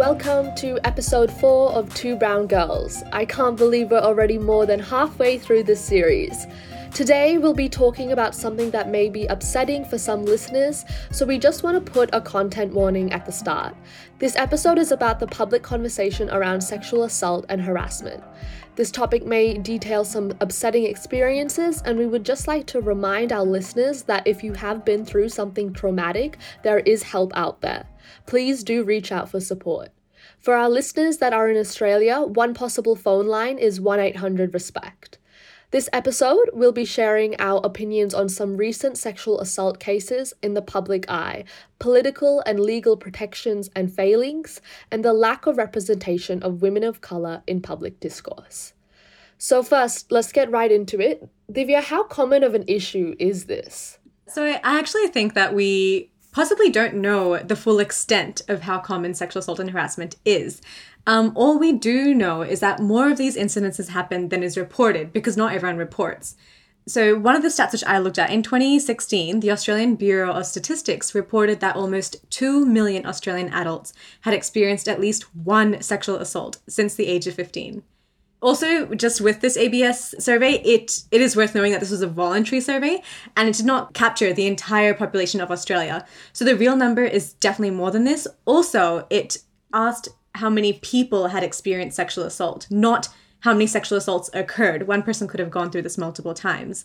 welcome to episode 4 of Two Brown Girls. I can't believe we're already more than halfway through this series. Today, we'll be talking about something that may be upsetting for some listeners, so we just want to put a content warning at the start. This episode is about the public conversation around sexual assault and harassment. This topic may detail some upsetting experiences, and we would just like to remind our listeners that if you have been through something traumatic, there is help out there. Please do reach out for support. For our listeners that are in Australia, one possible phone line is 1 800 RESPECT. This episode, we'll be sharing our opinions on some recent sexual assault cases in the public eye, political and legal protections and failings, and the lack of representation of women of colour in public discourse. So, first, let's get right into it. Divya, how common of an issue is this? So, I actually think that we possibly don't know the full extent of how common sexual assault and harassment is. Um, all we do know is that more of these incidences happen than is reported because not everyone reports. So, one of the stats which I looked at in 2016, the Australian Bureau of Statistics reported that almost 2 million Australian adults had experienced at least one sexual assault since the age of 15. Also, just with this ABS survey, it, it is worth knowing that this was a voluntary survey and it did not capture the entire population of Australia. So the real number is definitely more than this. Also, it asked how many people had experienced sexual assault, not how many sexual assaults occurred. One person could have gone through this multiple times.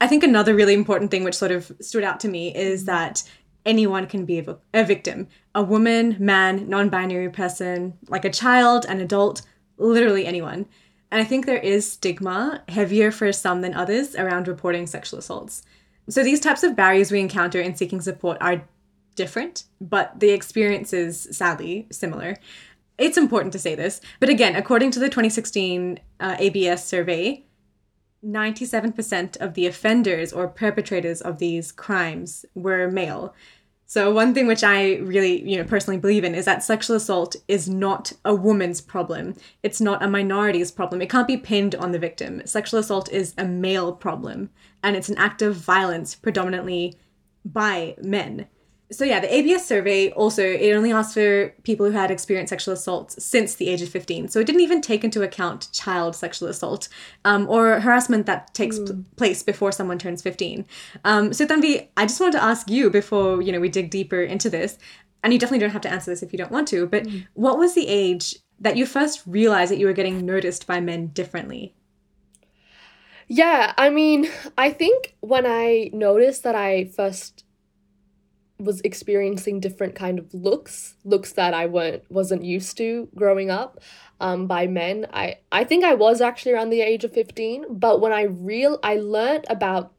I think another really important thing which sort of stood out to me is that anyone can be a, victim a woman, man, non binary person, like a child, an adult, literally anyone. And I think there is stigma, heavier for some than others, around reporting sexual assaults. So these types of barriers we encounter in seeking support are different, but the experience is sadly similar. It's important to say this, but again, according to the 2016 uh, ABS survey, 97% of the offenders or perpetrators of these crimes were male. So one thing which I really, you know, personally believe in is that sexual assault is not a woman's problem. It's not a minority's problem. It can't be pinned on the victim. Sexual assault is a male problem and it's an act of violence predominantly by men so yeah, the ABS survey also it only asked for people who had experienced sexual assaults since the age of 15. So it didn't even take into account child sexual assault um, or harassment that takes mm. p- place before someone turns 15. Um, so Tanvi, I just wanted to ask you before you know we dig deeper into this, and you definitely don't have to answer this if you don't want to. But mm. what was the age that you first realized that you were getting noticed by men differently? Yeah, I mean, I think when I noticed that I first was experiencing different kind of looks looks that i weren't wasn't used to growing up um, by men. I i think i was actually around the age of 15 but when i real i learned about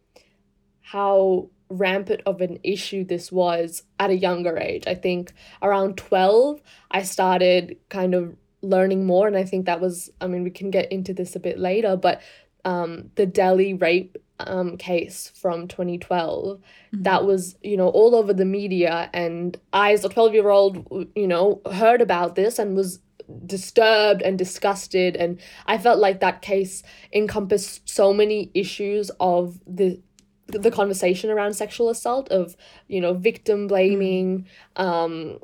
how rampant of an issue this was at a younger age. I think around 12 i started kind of learning more and i think that was i mean we can get into this a bit later but um, the delhi rape um, case from 2012 mm-hmm. that was you know all over the media and i as a 12 year old you know heard about this and was disturbed and disgusted and i felt like that case encompassed so many issues of the the conversation around sexual assault of you know victim blaming mm-hmm. um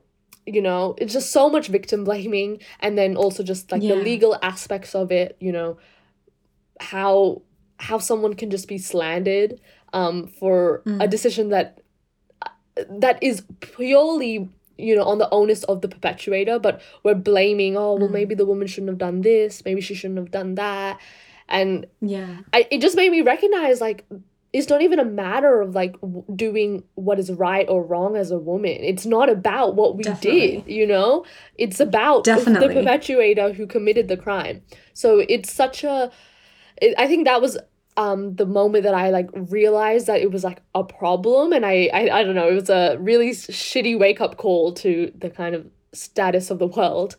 you know it's just so much victim blaming and then also just like yeah. the legal aspects of it you know how how someone can just be slandered um, for mm. a decision that that is purely you know on the onus of the perpetuator but we're blaming oh well mm. maybe the woman shouldn't have done this maybe she shouldn't have done that and yeah I, it just made me recognize like it's not even a matter of like w- doing what is right or wrong as a woman it's not about what we Definitely. did you know it's about Definitely. the perpetuator who committed the crime so it's such a it, I think that was um the moment that I like realized that it was like a problem and I I, I don't know it was a really shitty wake up call to the kind of status of the world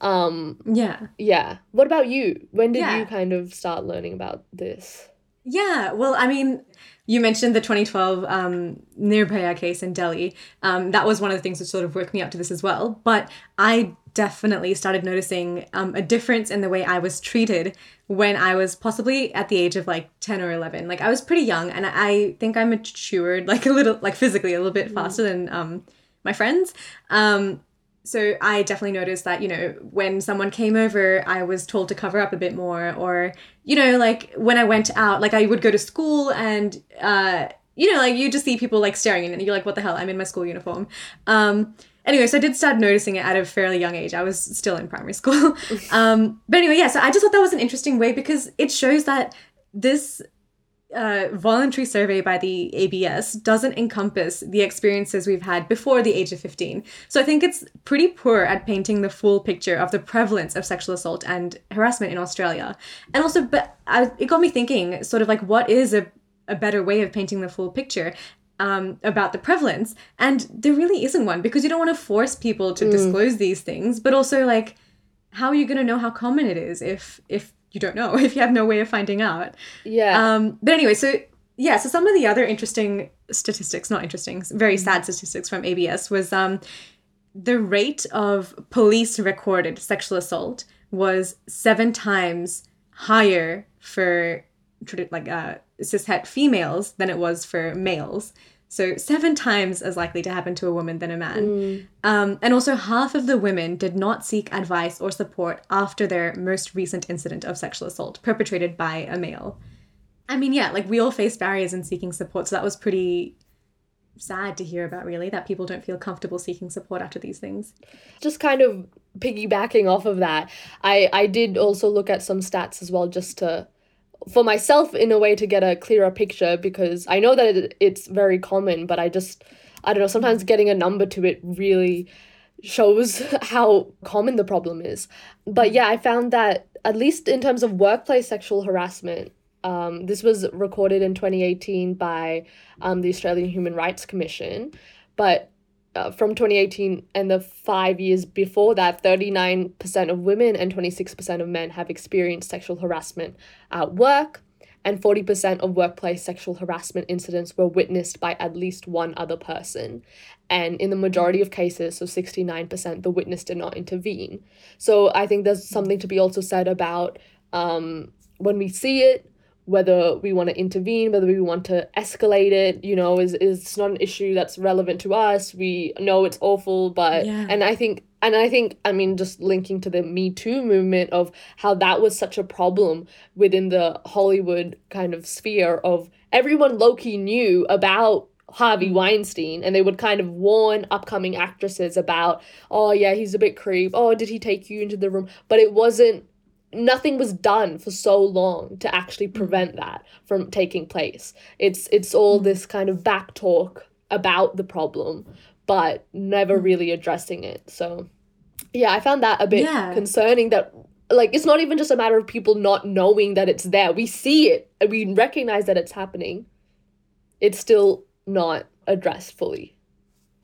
um yeah yeah what about you when did yeah. you kind of start learning about this yeah well i mean you mentioned the 2012 um, Nirbhaya case in Delhi. Um, that was one of the things that sort of worked me up to this as well. But I definitely started noticing um, a difference in the way I was treated when I was possibly at the age of like 10 or 11. Like I was pretty young and I think I matured like a little, like physically a little bit mm. faster than um, my friends. Um, so I definitely noticed that, you know, when someone came over, I was told to cover up a bit more. Or, you know, like when I went out, like I would go to school and, uh, you know, like you just see people like staring and you're like, what the hell? I'm in my school uniform. Um, anyway, so I did start noticing it at a fairly young age. I was still in primary school. um, but anyway, yeah, so I just thought that was an interesting way because it shows that this uh, voluntary survey by the ABS doesn't encompass the experiences we've had before the age of 15. So I think it's pretty poor at painting the full picture of the prevalence of sexual assault and harassment in Australia. And also, but I, it got me thinking sort of like, what is a, a better way of painting the full picture? Um, about the prevalence, and there really isn't one because you don't want to force people to mm. disclose these things, but also like, how are you going to know how common it is if if you don't know if you have no way of finding out. Yeah. Um, but anyway, so yeah, so some of the other interesting statistics, not interesting, very mm-hmm. sad statistics from ABS was um, the rate of police recorded sexual assault was seven times higher for like uh, cishet females than it was for males. So, seven times as likely to happen to a woman than a man. Mm. Um, and also, half of the women did not seek advice or support after their most recent incident of sexual assault perpetrated by a male. I mean, yeah, like we all face barriers in seeking support. So, that was pretty sad to hear about, really, that people don't feel comfortable seeking support after these things. Just kind of piggybacking off of that, I, I did also look at some stats as well, just to for myself in a way to get a clearer picture because I know that it, it's very common, but I just, I don't know, sometimes getting a number to it really shows how common the problem is. But yeah, I found that at least in terms of workplace sexual harassment, um, this was recorded in 2018 by um, the Australian Human Rights Commission. But uh, from 2018 and the five years before that, 39% of women and 26% of men have experienced sexual harassment at work, and 40% of workplace sexual harassment incidents were witnessed by at least one other person. And in the majority of cases, so 69%, the witness did not intervene. So I think there's something to be also said about um, when we see it, whether we want to intervene, whether we want to escalate it, you know, is is not an issue that's relevant to us. We know it's awful, but yeah. and I think and I think I mean just linking to the Me Too movement of how that was such a problem within the Hollywood kind of sphere of everyone Loki knew about Harvey mm. Weinstein and they would kind of warn upcoming actresses about, oh yeah, he's a bit creep. Oh, did he take you into the room? But it wasn't nothing was done for so long to actually prevent that from taking place. It's it's all mm. this kind of back talk about the problem, but never mm. really addressing it. So yeah, I found that a bit yeah. concerning that like it's not even just a matter of people not knowing that it's there. We see it and we recognize that it's happening. It's still not addressed fully.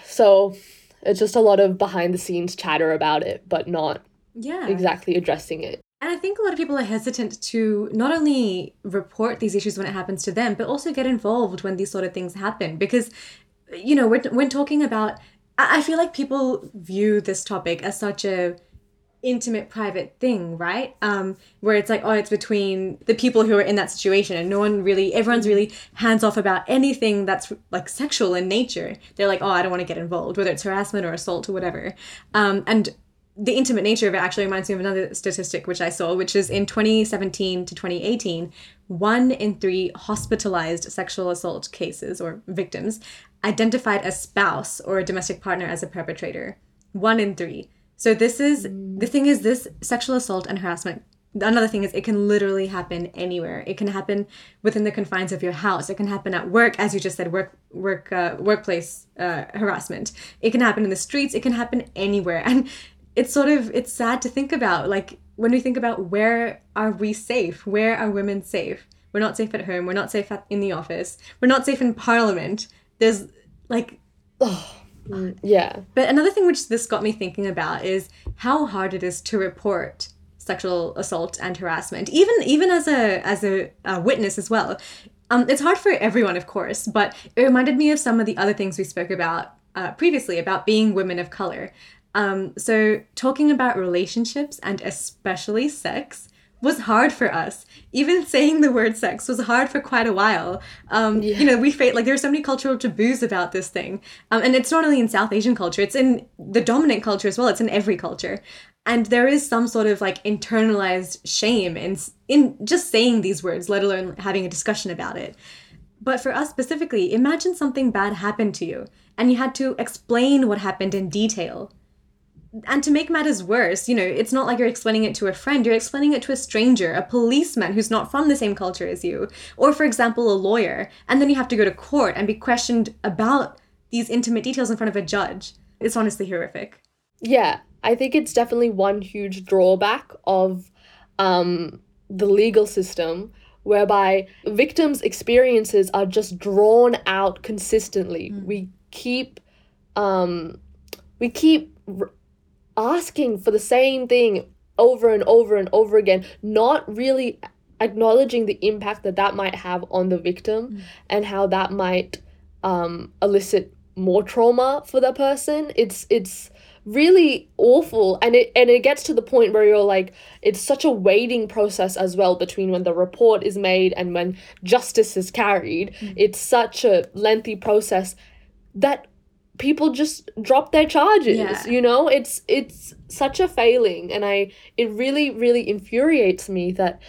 So it's just a lot of behind the scenes chatter about it, but not yeah exactly addressing it. And I think a lot of people are hesitant to not only report these issues when it happens to them, but also get involved when these sort of things happen. Because, you know, when, when talking about, I feel like people view this topic as such a intimate private thing right? Um where it's like oh it's between the people who are in that situation and no one really everyone's really hands off about anything that's like sexual in nature. They're like oh i don't want to get involved whether it's harassment or assault or whatever. Um and the intimate nature of it actually reminds me of another statistic which I saw, which is in 2017 to 2018, one in three hospitalized sexual assault cases or victims identified a spouse or a domestic partner as a perpetrator. One in three. So this is mm. the thing is this sexual assault and harassment. Another thing is it can literally happen anywhere. It can happen within the confines of your house. It can happen at work, as you just said, work work uh, workplace uh, harassment. It can happen in the streets. It can happen anywhere. And it's sort of it's sad to think about like when we think about where are we safe? Where are women safe? We're not safe at home. We're not safe at, in the office. We're not safe in parliament. There's like oh yeah. But another thing which this got me thinking about is how hard it is to report sexual assault and harassment even even as a as a, a witness as well. Um, it's hard for everyone of course but it reminded me of some of the other things we spoke about uh, previously about being women of color um, so, talking about relationships and especially sex was hard for us. Even saying the word sex was hard for quite a while. Um, yeah. You know, we face like there's so many cultural taboos about this thing, um, and it's not only in South Asian culture; it's in the dominant culture as well. It's in every culture, and there is some sort of like internalized shame in in just saying these words, let alone having a discussion about it. But for us specifically, imagine something bad happened to you, and you had to explain what happened in detail and to make matters worse, you know, it's not like you're explaining it to a friend, you're explaining it to a stranger, a policeman who's not from the same culture as you, or for example, a lawyer, and then you have to go to court and be questioned about these intimate details in front of a judge. It's honestly horrific. Yeah, I think it's definitely one huge drawback of um, the legal system whereby victims' experiences are just drawn out consistently. Mm. We keep um, we keep asking for the same thing over and over and over again, not really acknowledging the impact that that might have on the victim mm. and how that might um, elicit more trauma for the person. It's it's really awful and it and it gets to the point where you're like it's such a waiting process as well between when the report is made and when justice is carried mm. it's such a lengthy process that people just drop their charges yeah. you know it's it's such a failing and i it really really infuriates me that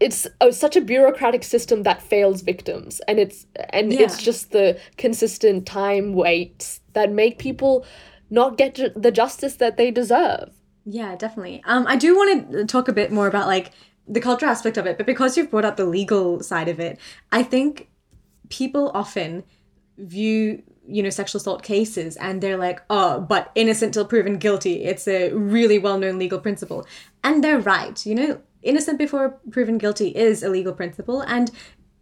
it's oh, such a bureaucratic system that fails victims and it's and yeah. it's just the consistent time waits that make people not get ju- the justice that they deserve yeah definitely um i do want to talk a bit more about like the cultural aspect of it but because you've brought up the legal side of it i think people often view you know sexual assault cases and they're like oh but innocent till proven guilty. It's a really well-known legal principle. And they're right you know? Innocent before proven guilty is a legal principle and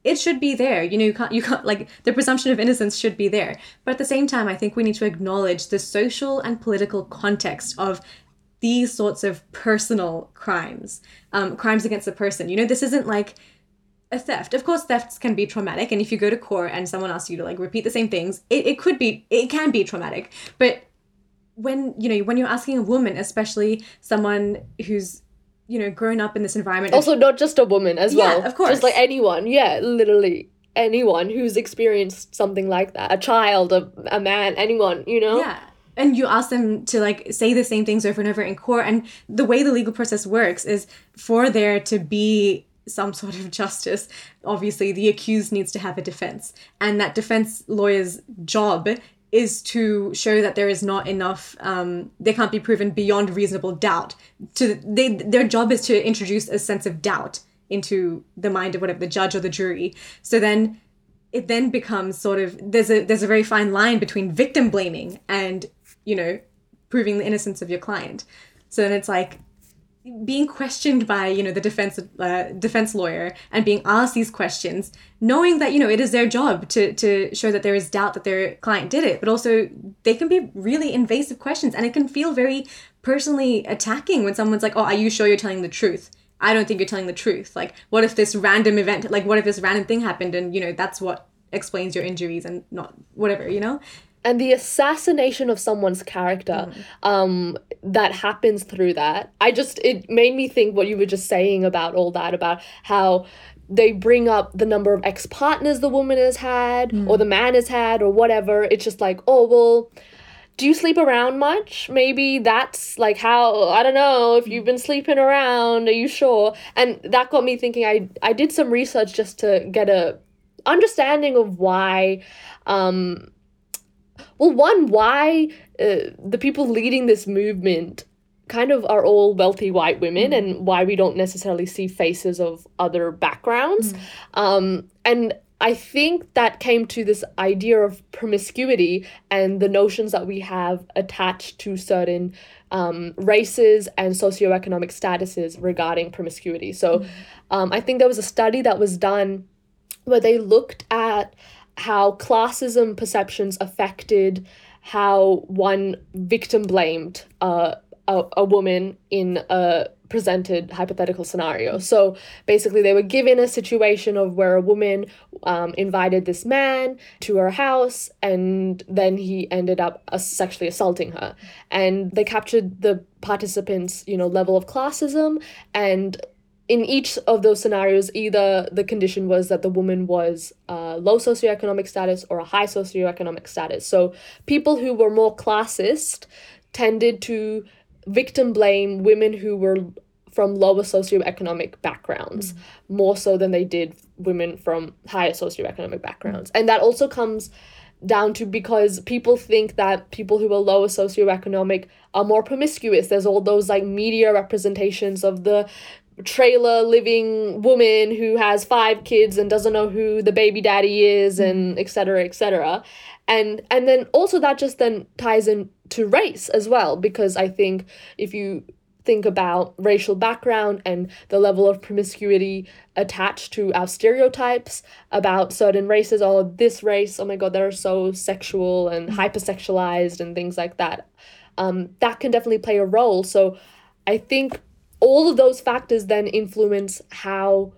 it should be there. You know you can't you can't like the presumption of innocence should be there. But at the same time i think we need to acknowledge the social and political context of these sorts of personal crimes um, crimes against a person. You know this isn't like a theft. Of course, thefts can be traumatic, and if you go to court and someone asks you to like repeat the same things, it, it could be it can be traumatic. But when you know when you're asking a woman, especially someone who's you know grown up in this environment, also not just a woman as well, yeah, of course, just like anyone, yeah, literally anyone who's experienced something like that, a child, a, a man, anyone, you know, yeah. And you ask them to like say the same things over and over in court. And the way the legal process works is for there to be some sort of justice, obviously the accused needs to have a defense. And that defense lawyer's job is to show that there is not enough um, they can't be proven beyond reasonable doubt. To they their job is to introduce a sense of doubt into the mind of whatever the judge or the jury. So then it then becomes sort of there's a there's a very fine line between victim blaming and you know proving the innocence of your client. So then it's like being questioned by you know the defense uh, defense lawyer and being asked these questions knowing that you know it is their job to to show that there is doubt that their client did it but also they can be really invasive questions and it can feel very personally attacking when someone's like oh are you sure you're telling the truth? I don't think you're telling the truth. Like what if this random event like what if this random thing happened and you know that's what explains your injuries and not whatever you know and the assassination of someone's character mm. um that happens through that i just it made me think what you were just saying about all that about how they bring up the number of ex-partners the woman has had mm. or the man has had or whatever it's just like oh well do you sleep around much maybe that's like how i don't know if you've been sleeping around are you sure and that got me thinking i i did some research just to get a understanding of why um well, one, why uh, the people leading this movement kind of are all wealthy white women mm. and why we don't necessarily see faces of other backgrounds. Mm. Um, and I think that came to this idea of promiscuity and the notions that we have attached to certain um, races and socioeconomic statuses regarding promiscuity. So mm. um, I think there was a study that was done where they looked at how classism perceptions affected how one victim blamed uh, a, a woman in a presented hypothetical scenario. So basically, they were given a situation of where a woman um, invited this man to her house, and then he ended up uh, sexually assaulting her. And they captured the participants, you know, level of classism and in each of those scenarios, either the condition was that the woman was uh, low socioeconomic status or a high socioeconomic status. So people who were more classist tended to victim blame women who were from lower socioeconomic backgrounds mm. more so than they did women from higher socioeconomic backgrounds. And that also comes down to because people think that people who are lower socioeconomic are more promiscuous. There's all those like media representations of the trailer living woman who has five kids and doesn't know who the baby daddy is and etc etc and and then also that just then ties in to race as well because i think if you think about racial background and the level of promiscuity attached to our stereotypes about certain races oh this race oh my god they're so sexual and hypersexualized and things like that um, that can definitely play a role. So i think all of those factors then influence how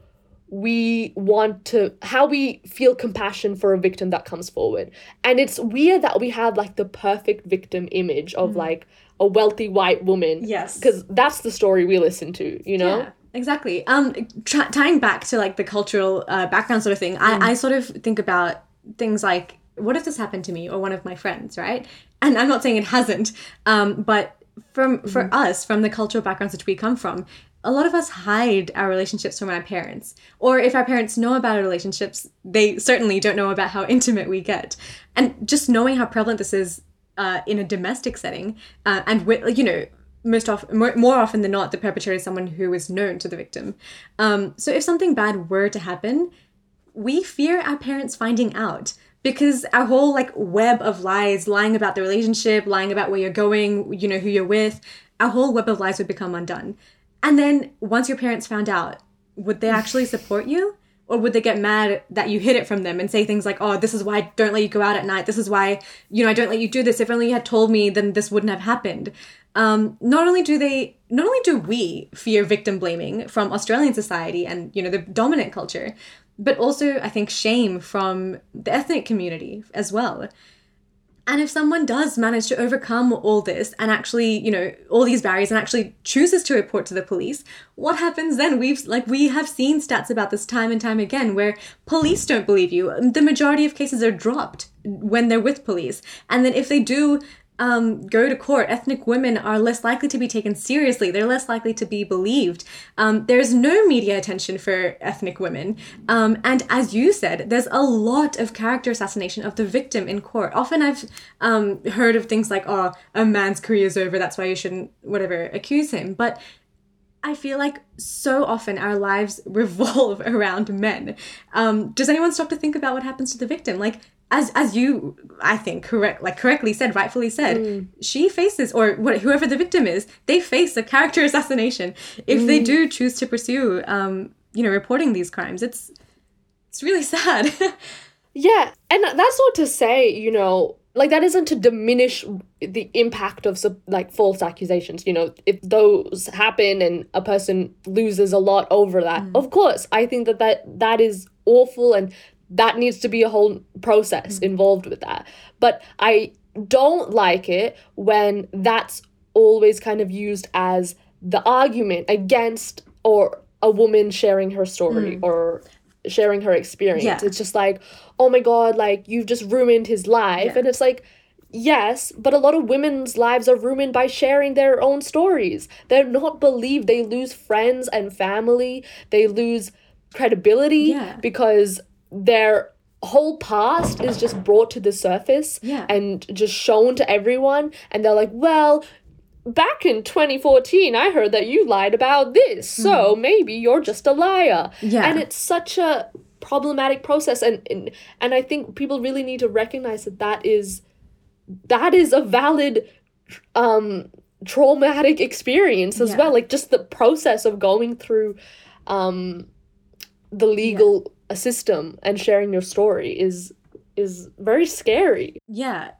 we want to how we feel compassion for a victim that comes forward and it's weird that we have like the perfect victim image of mm. like a wealthy white woman yes because that's the story we listen to you know yeah. Exactly. Um, tra- tying back to like the cultural uh, background sort of thing, mm. I, I sort of think about things like, what if this happened to me or one of my friends, right? And I'm not saying it hasn't, um, but from for mm-hmm. us from the cultural backgrounds which we come from a lot of us hide our relationships from our parents. Or if our parents know about our relationships they certainly don't know about how intimate we get. And just knowing how prevalent this is uh, in a domestic setting uh, and with you know most often more, more, often than not the perpetrator is someone who is known to the victim. Um, so if something bad were to happen we fear our parents finding out because our whole like web of lies lying about the relationship lying about where you're going you know who you're with our whole web of lies would become undone. And then once your parents found out would they actually support you? Or would they get mad that you hid it from them and say things like oh this is why i don't let you go out at night. This is why you know i don't let you do this. If only you had told me then this wouldn't have happened. Um, not only do they not only do we fear victim blaming from australian society and you know the dominant culture but also I think shame from the ethnic community as well. And if someone does manage to overcome all this and actually, you know, all these barriers and actually chooses to report to the police, what happens then? We've like we have seen stats about this time and time again where police don't believe you. The majority of cases are dropped when they're with police. And then if they do um, go to court, ethnic women are less likely to be taken seriously. They're less likely to be believed. Um, there's no media attention for ethnic women. Um, and as you said, there's a lot of character assassination of the victim in court. Often I've um, heard of things like, oh, a man's career is over, that's why you shouldn't, whatever, accuse him. But I feel like so often our lives revolve around men. Um, does anyone stop to think about what happens to the victim? Like, as as you I think correct like correctly said, rightfully said, mm. she faces or what whoever the victim is, they face a character assassination if mm. they do choose to pursue um, you know, reporting these crimes. It's it's really sad. yeah, and that's not to say, you know, like that isn't to diminish the impact of like false accusations you know if those happen and a person loses a lot over that mm. of course i think that that that is awful and that needs to be a whole process mm-hmm. involved with that. But I don't like it when that's always kind of used as the argument against or a woman sharing her story mm. or sharing her experience. Yeah. It's just like, oh my god, like you've just ruined his life. Yeah. And it's like, yes, but a lot of women's lives are ruined by sharing their own stories. They're not believed. They lose friends and family. They lose credibility yeah. because their whole past is just brought to the surface yeah. and just shown to everyone. And they're like well back in 2014 i heard that you lied about this. Mm-hmm. so maybe you're just a liar. Yeah. And it's such a problematic process. And, and and i think people really need to recognize that that is that is a valid um traumatic experience as yeah. well. Like just the process of going through um the legal yeah a system and sharing your story is is very scary. Yeah.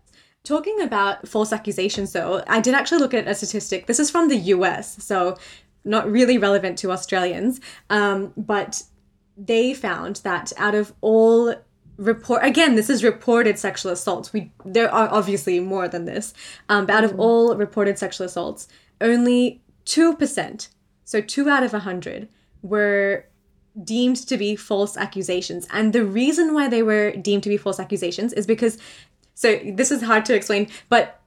Talking about false accusations though, I did actually look at a statistic. This is from the US, so not really relevant to Australians. Um, but they found that out of all report again this is reported sexual assaults we there are obviously more than this um, but out of mm. all reported sexual assaults only 2% so 2 out of 100 were deemed to be false accusations. And the reason why they were deemed to be false accusations is because, so this is hard to explain, but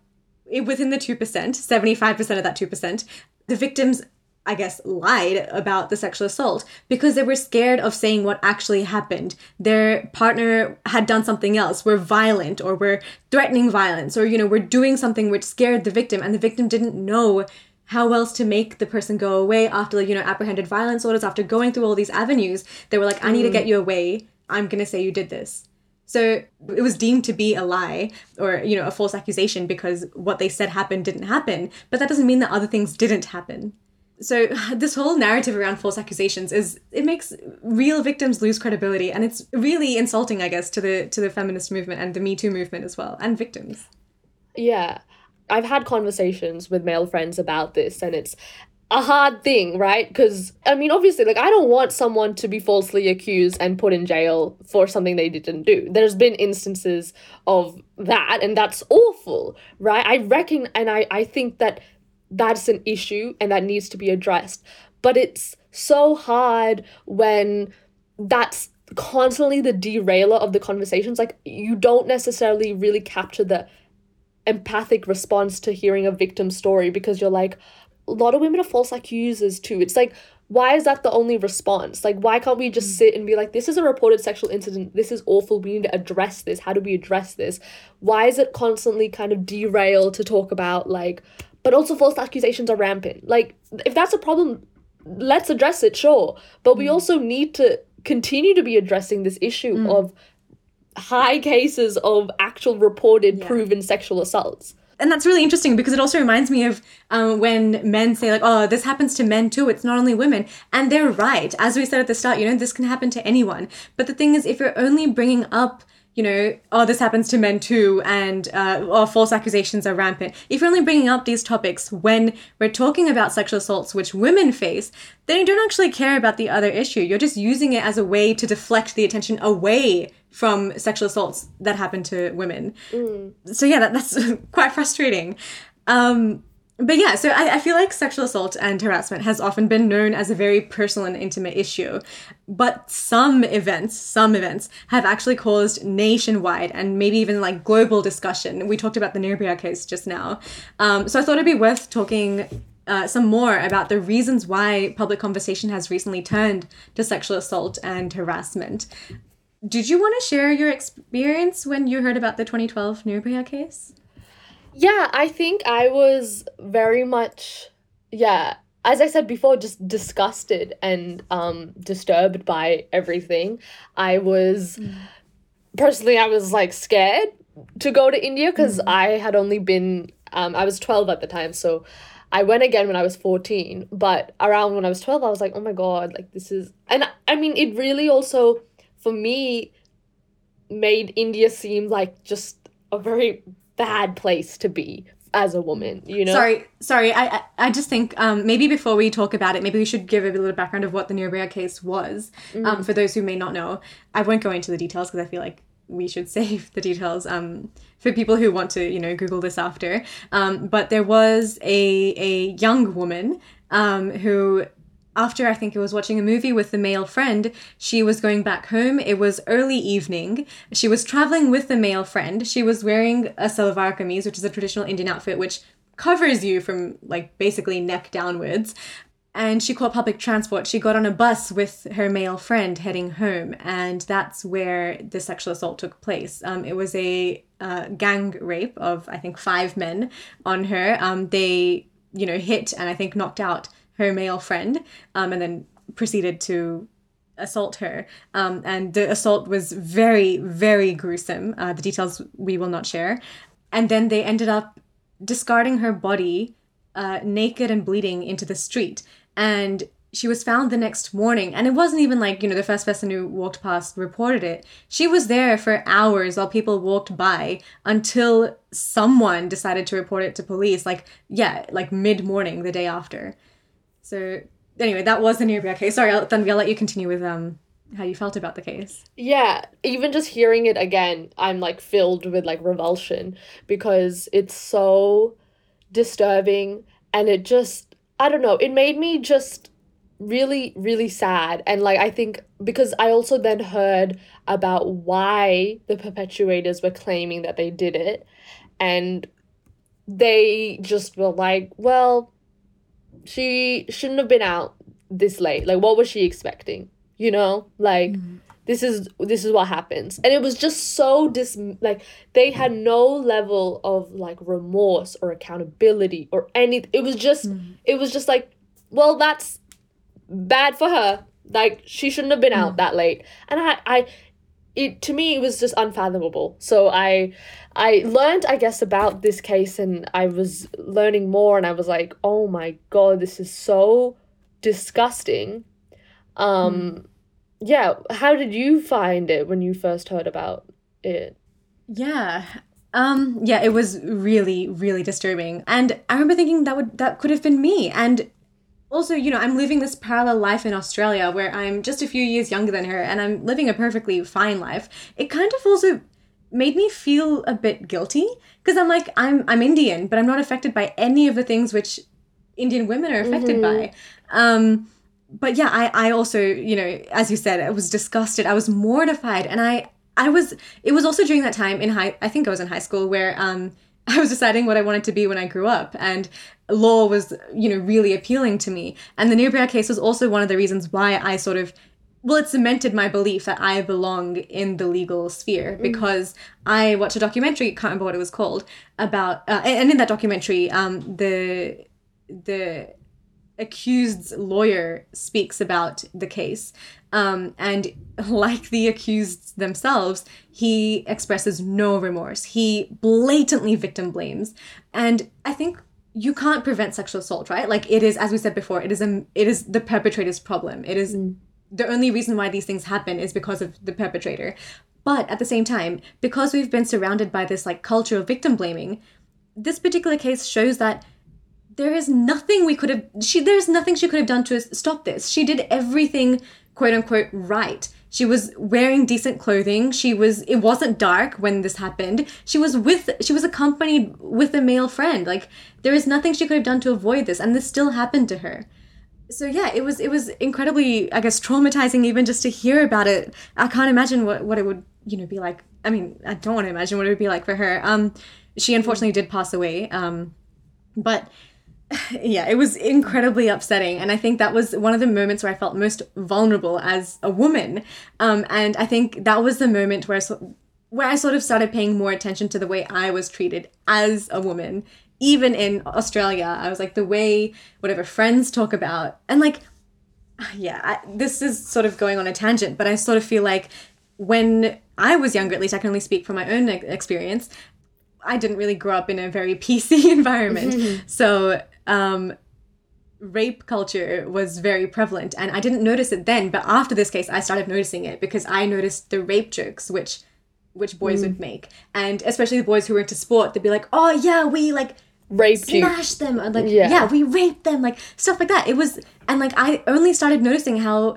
within the 2%, 75% of that 2%, the victims I guess, lied about the sexual assault because they were scared of saying what actually happened. Their partner had done something else, were violent or were threatening violence or, you know, were doing something which scared the victim and the victim didn't know how else to make the person go away after, you know, apprehended violence orders, after going through all these avenues. They were like, I need to get mm. you away. I'm going to say you did this. So it was deemed to be a lie or, you know, a false accusation because what they said happened didn't happen. But that doesn't mean that other things didn't happen so this whole narrative around false accusations is it makes real victims lose credibility and it's really insulting i guess to the to the feminist movement and the me too movement as well and victims yeah i've had conversations with male friends about this and it's a hard thing right because i mean obviously like i don't want someone to be falsely accused and put in jail for something they didn't do there's been instances of that and that's awful right i reckon and i i think that that's an issue and that needs to be addressed. But it's so hard when that's constantly the derailer of the conversations. Like, you don't necessarily really capture the empathic response to hearing a victim story because you're like, a lot of women are false accusers too. It's like, why is that the only response? Like, why can't we just sit and be like, this is a reported sexual incident. This is awful. We need to address this. How do we address this? Why is it constantly kind of derailed to talk about, like, but also false accusations are rampant. Like, if that's a problem, let's address it, sure. But we mm. also need to continue to be addressing this issue mm. of high cases of actual reported yeah. proven sexual assaults and that's really interesting because it also reminds me of um, when men say like oh this happens to men too it's not only women and they're right as we said at the start you know this can happen to anyone but the thing is if you're only bringing up you know, oh, this happens to men too, and uh, oh, false accusations are rampant. If you're only bringing up these topics when we're talking about sexual assaults which women face, then you don't actually care about the other issue. You're just using it as a way to deflect the attention away from sexual assaults that happen to women. Mm. So yeah, that, that's quite frustrating. Um, but yeah, so I, I, feel like sexual assault and harassment has often been known as a very personal and intimate issue. But some events, some events have actually caused nationwide and maybe even like global discussion. We talked about the Nirbhaya case just now. Um, so I thought it'd be worth talking uh, some more about the reasons why public conversation has recently turned to sexual assault and harassment. Did you want to share your experience when you heard about the 2012 Nirbhaya case? Yeah, I think I was very much yeah, as I said before, just disgusted and um disturbed by everything. I was mm. personally I was like scared to go to India because mm. I had only been um I was 12 at the time, so I went again when I was 14, but around when I was 12 I was like, "Oh my god, like this is..." And I mean, it really also for me made India seem like just a very bad place to be as a woman you know? Sorry sorry i i just think um maybe before we talk about it maybe we should give a little background of what the Nirbhaya case was mm. um for those who may not know. I won't go into the details because i feel like we should save the details um for people who want to you know google this after. Um but there was a a young woman um who after I think it was watching a movie with the male friend, she was going back home. It was early evening. She was traveling with the male friend. She was wearing a salwar kameez, which is a traditional Indian outfit which covers you from like basically neck downwards. And she caught public transport. She got on a bus with her male friend heading home, and that's where the sexual assault took place. Um, it was a uh, gang rape of I think five men on her. Um, they you know hit and I think knocked out her male friend um, and then proceeded to assault her. Um, and the assault was very, very gruesome. Uh, the details we will not share. And then they ended up discarding her body uh, naked and bleeding into the street. And she was found the next morning. And it wasn't even like, you know, the first person who walked past reported it. She was there for hours while people walked by until someone decided to report it to police. Like, yeah, like mid morning the day after. So anyway, that was the Nirbhaya case. Sorry, I'll, I'll let you continue with um how you felt about the case. Yeah, even just hearing it again, I'm like filled with like revulsion because it's so disturbing and it just I don't know, it made me just really really sad and like i think because i also then heard about why the perpetuators were claiming that they did it and they just were like well she shouldn't have been out this late like what was she expecting you know like mm. this is this is what happens and it was just so dis like they had no level of like remorse or accountability or any it was just mm. it was just like well that's bad for her. Like she shouldn't have been out mm. that late. And I, I it to me it was just unfathomable. So I I learned I guess about this case and I was learning more and I was like, "Oh my god, this is so disgusting." Um mm. yeah, how did you find it when you first heard about it? Yeah. Um yeah, it was really really disturbing. And I remember thinking that would that could have been me and also, you know, I'm living this parallel life in Australia where I'm just a few years younger than her and I'm living a perfectly fine life. It kind of also made me feel a bit guilty because I'm like I'm I'm Indian, but I'm not affected by any of the things which Indian women are affected mm-hmm. by. Um but yeah, I I also, you know, as you said, I was disgusted. I was mortified and I I was it was also during that time in high I think I was in high school where um I was deciding what I wanted to be when I grew up, and law was, you know, really appealing to me. And the Nirbhaya case was also one of the reasons why I sort of well, it cemented my belief that I belong in the legal sphere mm. because I watched a documentary, can't remember what it was called, about, uh, and in that documentary, um, the the accused's lawyer speaks about the case. Um, and like the accused themselves, he expresses no remorse. He blatantly victim blames. And I think you can't prevent sexual assault, right? Like it is, as we said before, it is a, it is the perpetrator's problem. It is mm. the only reason why these things happen is because of the perpetrator. But at the same time, because we've been surrounded by this like culture of victim blaming, this particular case shows that there is nothing we could have she there's nothing she could have done to stop this. She did everything quote unquote right. She was wearing decent clothing. She was it wasn't dark when this happened. She was with she was accompanied with a male friend. Like there is nothing she could have done to avoid this and this still happened to her. So yeah it was it was incredibly i guess traumatizing even just to hear about it. I can't imagine what what it would you know be like. I mean i don't want to imagine what it would be like for her. Um she unfortunately did pass away um but yeah, it was incredibly upsetting. And I think that was one of the moments where I felt most vulnerable as a woman. Um, and I think that was the moment where I, so- where I sort of started paying more attention to the way I was treated as a woman. Even in Australia, I was like, the way whatever friends talk about, and like, yeah, I, this is sort of going on a tangent, but I sort of feel like when I was younger, at least I can only speak from my own experience, I didn't really grow up in a very PC environment. So um, rape culture was very prevalent and i didn't notice it then but after this case i started noticing it because i noticed the rape jokes which which boys mm. would make and especially the boys who were into sport they'd be like oh yeah we like raped smash them like yeah. yeah we raped them like stuff like that it was and like i only started noticing how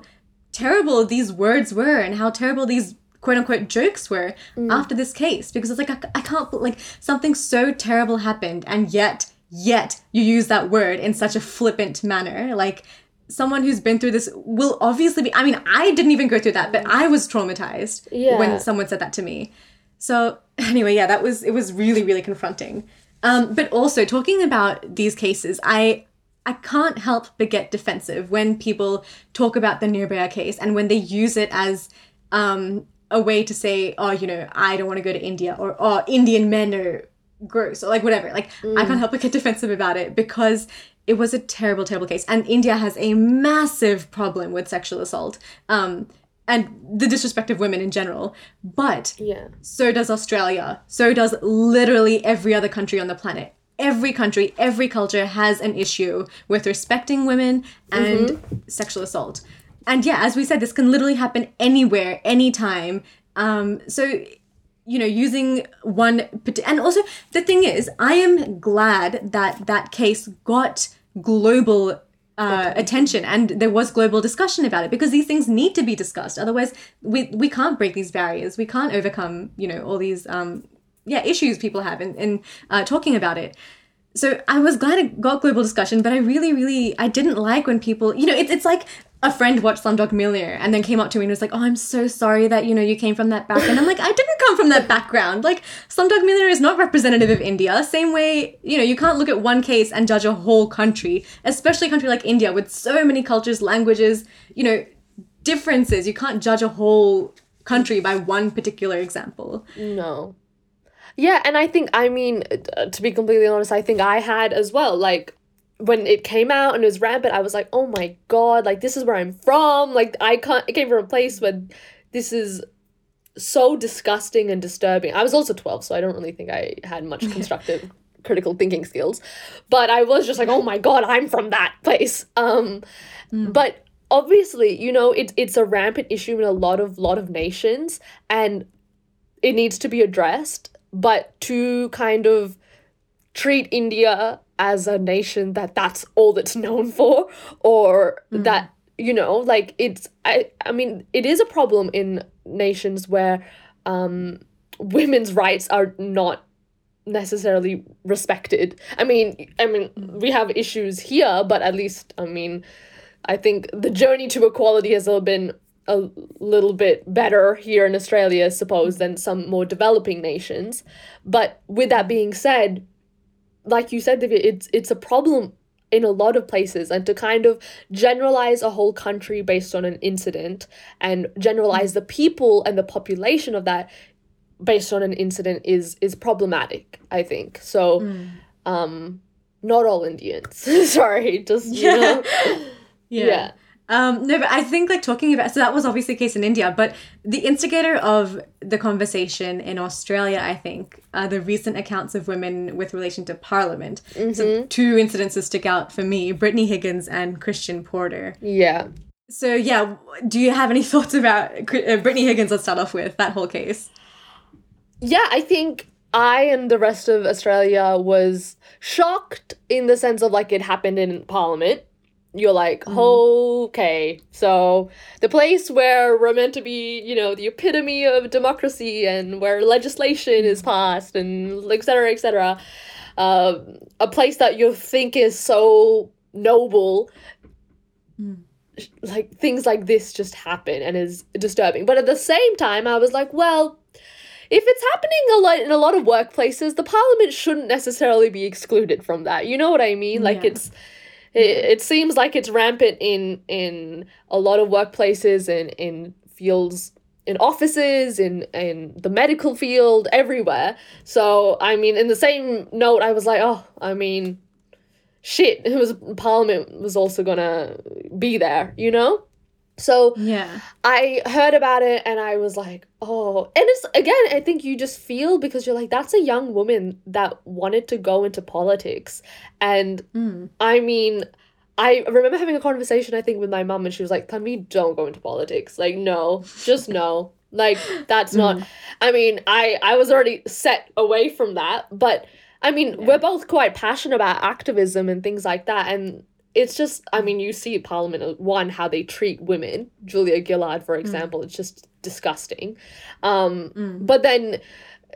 terrible these words were and how terrible these quote unquote jokes were mm. after this case because it's like I, I can't like something so terrible happened and yet yet you use that word in such a flippant manner. Like someone who's been through this will obviously be I mean, I didn't even go through that, but I was traumatized yeah. when someone said that to me. So anyway, yeah, that was it was really, really confronting. Um, but also talking about these cases, I I can't help but get defensive when people talk about the Nirbhaya case and when they use it as um, a way to say, oh, you know, I don't want to go to India or oh, Indian men are gross or like whatever. Like mm. I can't help but get defensive about it because it was a terrible, terrible case. And India has a massive problem with sexual assault. Um, and the disrespect of women in general. But yeah. so does Australia. So does literally every other country on the planet. Every country, every culture has an issue with respecting women and mm-hmm. sexual assault. And yeah, as we said, this can literally happen anywhere, anytime. Um, so you know using one and also the thing is i am glad that that case got global uh, attention and there was global discussion about it because these things need to be discussed. Otherwise we we can't break these barriers. We can't overcome you know all these um yeah issues people have in, in uh, talking about it. So I was glad it got global discussion, but I really, really, I didn't like when people, you know, it's it's like a friend watched Slumdog Millionaire and then came up to me and was like, "Oh, I'm so sorry that you know you came from that background." I'm like, "I didn't come from that background. Like, Slumdog Millionaire is not representative of India. Same way, you know, you can't look at one case and judge a whole country, especially a country like India with so many cultures, languages, you know, differences. You can't judge a whole country by one particular example. No. Yeah, and I think I mean uh, to be completely honest, I think I had as well like when it came out and it was rampant, I was like, "Oh my god, like this is where I'm from." Like I can't I came from a place where this is so disgusting and disturbing. I was also 12, so I don't really think I had much constructive critical thinking skills. But I was just like, "Oh my god, I'm from that place." Um but obviously, you know, it's it's a rampant issue in a lot of lot of nations and it needs to be addressed but to kind of treat India as a nation that that's all that's known for or mm. that you know like it's I I mean it is a problem in nations where um women's rights are not necessarily respected. I mean I mean mm. we have issues here but at least I mean I think the journey to equality has been a little bit better here in Australia, I suppose, mm. than some more developing nations. But with that being said, like you said, Divya, it's it's a problem in a lot of places, and to kind of generalize a whole country based on an incident and generalize the people and the population of that based on an incident is is problematic. I think so. Um, not all Indians. Sorry, just you know. yeah. Um, no, but I think like talking about so that was obviously the case in India, but the instigator of the conversation in Australia, I think, are the recent accounts of women with relation to Parliament. So two incidences stick out for me: Brittany Higgins and Christian Porter. Yeah. So yeah, do you have any thoughts about uh, Brittany Higgins? Let's start off with that whole case. Yeah, I think I and the rest of Australia was shocked in the sense of like it happened in Parliament. You're like, mm-hmm. okay, so the place where we're meant to be, you know, the epitome of democracy and where legislation is mm-hmm. passed and et cetera, et cetera, uh, a place that you think is so noble mm. like things like this just happen and is disturbing. But at the same time, I was like, well, if it's happening a lot in a lot of workplaces, the parliament shouldn't necessarily be excluded from that. You know what I mean? Like Yeah. it's it, it seems like it's rampant in in a lot of workplaces and in fields in offices in in the medical field everywhere. So i mean in the same note i was like oh i mean shit it was parliament was also gonna be there you know so Yeah. I heard about it and I was like, oh, and it's again, I think you just feel because you're like, that's a young woman that wanted to go into politics. And Mm. I mean, I remember having a conversation, I think, with my mum, and she was like, Tanvi, don't go into politics. Like, no, just no. Like, that's not, I mean, I, I was already set away from that, but I mean, we're both quite passionate about activism and things like that. And it's just, I mean, you see Parliament, uh, one, how they treat women. Julia Gillard, for example, it's just disgusting. Um, But then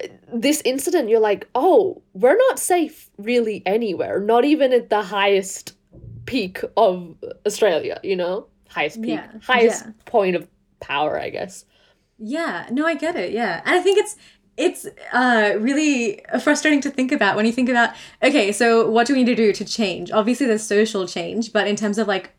uh, this incident, you're like, oh, we're not safe really anywhere, not even at the highest peak of Australia, you know? Highest peak, Yeah, highest yeah. point of power, I guess. Yeah, no, I get it. Yeah, and I think it's it's uh, really frustrating to think about when you think about okay, so what do we need to do to change? Obviously, there's social change, but in terms of like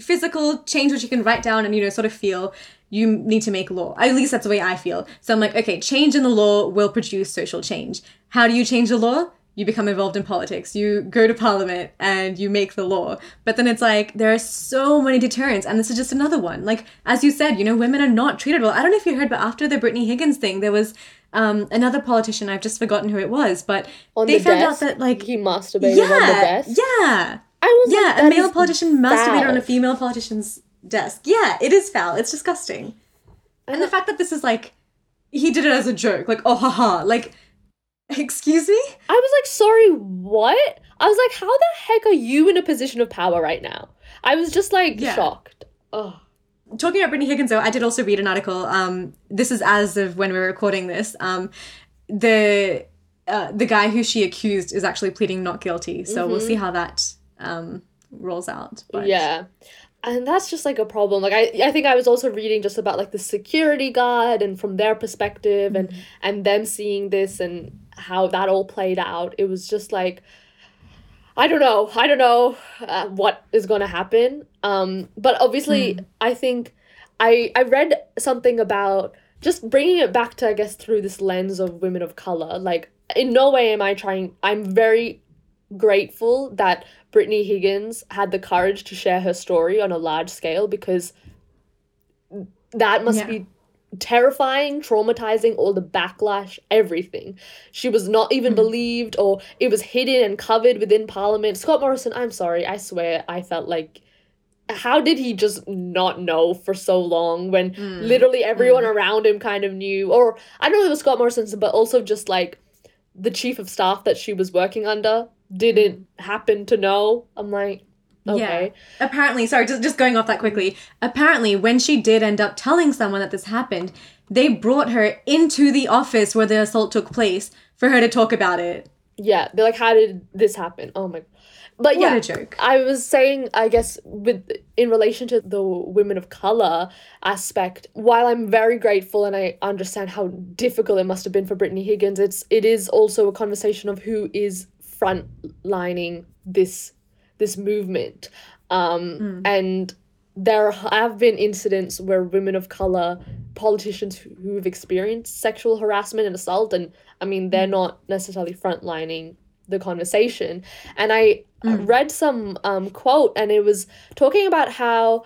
physical change, which you can write down and you know sort of feel, you need to make law. At least that's the way I feel. So I'm like, okay, change in the law will produce social change. How do you change the law? You become involved in politics. You go to parliament and you make the law. But then it's like there are so many deterrents, and this is just another one. Like as you said, you know, women are not treated well. I don't know if you heard, but after the Brittany Higgins thing, there was um, another politician. I've just forgotten who it was, but On they the found desk, out that like he masturbated on the yeah, desk. yeah, I was like, yeah, a that male politician masturbated on a female politician's desk. Yeah, it is foul. It's disgusting. And the fact that this is like, he did it as a joke, like, oh, haha, like, excuse me? I was like, sorry, what? I was like, how the heck are you in a position of power right now? I was just like Yeah. shocked. Oh, Talking about Brittany Higgins, though, I did also read an article. Um, this is as of when we're recording this. Um, the uh, the guy who she accused is actually pleading not guilty. So we'll see how that um, rolls out. But Yeah. And that's just like a problem. Like I I think I was also reading just about like the security guard and from their perspective and and them seeing this and how that all played out. It was just like I don't know. I don't know uh, what is going to happen. Um but obviously I think I I read something about just bringing it back to I guess through this lens of women of color. Like in no way am I trying I'm very grateful that Brittany Higgins had the courage to share her story on a large scale because that must Yeah. be terrifying, traumatizing, all the backlash, everything. She was not even hmm. believed or it was hidden and covered within Parliament. Scott Morrison, I'm sorry, I swear I felt like how did he just not know for so long when hmm. literally hmm. everyone around him kind of knew or I don't know if it was Scott Morrison but also just like the chief of staff that she was working under didn't happen to know. I'm like, okay. Yeah. Apparently, sorry, just, just going off that quickly. Apparently, when she did end up telling someone that this happened, they brought her into the office where the assault took place for her to talk about it. Yeah. They're like, how did this happen? Oh my. But What yeah, a joke. I was saying, I guess, with in relation to the women of color aspect, while I'm very grateful and I understand how difficult it must have been for Brittany Higgins, it's it is also a conversation of who is frontlining this this movement, um, and there have been incidents where women of color politicians who- who've experienced sexual harassment and assault and i mean they're not necessarily frontlining the conversation. And i uh, read some um, quote and it was talking about how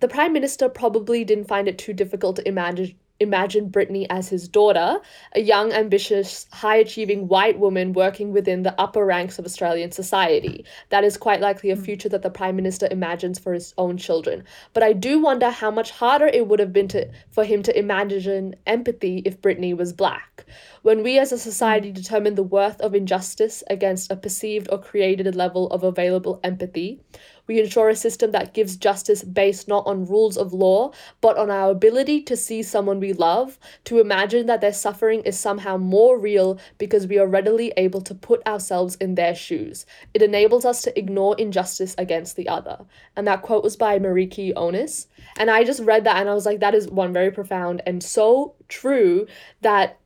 the prime minister probably didn't find it too difficult to imagine imagine Brittany as his daughter, a young, ambitious, high achieving white woman working within the upper ranks of Australian society. That is quite likely a hmm. future that the Prime Minister imagines for his own children. But I do wonder how much harder it would have been to for him to imagine empathy if Brittany was black. When we as a society hmm. determine the worth of injustice against a perceived or created level of available empathy, we ensure a system that gives justice based not on rules of law, but on our ability to see someone we love, to imagine that their suffering is somehow more real because we are readily able to put ourselves in their shoes. It enables us to ignore injustice against the other. And that quote was by Mariki Onis. And I just read that and I was like, that is one very profound and so true that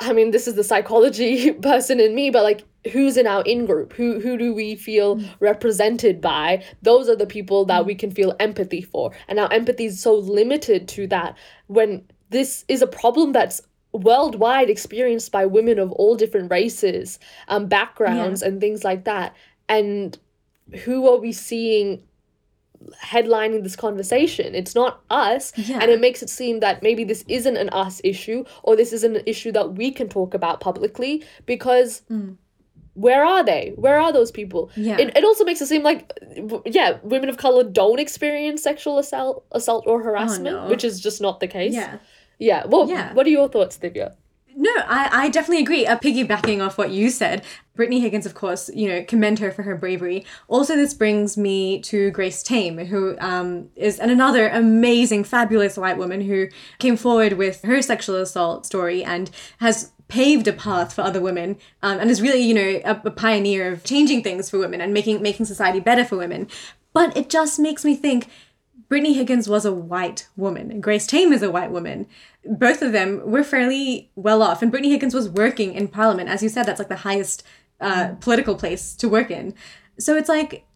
I mean, this is the psychology person in me, but like, who's in our in group? Who who do we feel mm. represented by? Those are the people that mm. we can feel empathy for, and our empathy is so limited to that. When this is a problem that's worldwide experienced by women of all different races, um, backgrounds, and things like that, and who are we seeing headlining this conversation. It's not us. Yeah. And it makes it seem that maybe this isn't an us issue or this isn't an issue that we can talk about publicly because mm. Where are they? Where are those people? Yeah. It, it also makes it seem like, yeah, women of color don't experience sexual assault, assault or harassment, no. which is just not the case. Yeah. Yeah. Well, Yeah. what are your thoughts, Divya? No, I, I definitely agree. Uh, piggybacking off what you said, Brittany Higgins, of course, you know, commend her for her bravery. Also, this brings me to Grace Tame, who um, is another amazing, fabulous white woman who came forward with her sexual assault story and has paved a path for other women um, and is really, you know, a, a pioneer of changing things for women and making making society better for women. But it just makes me think Brittany Higgins was a white woman, Grace Tame is a white woman. Both of them were fairly well off, and Brittany Higgins was working in Parliament. As you said, that's like the highest uh, political place to work in. So it's like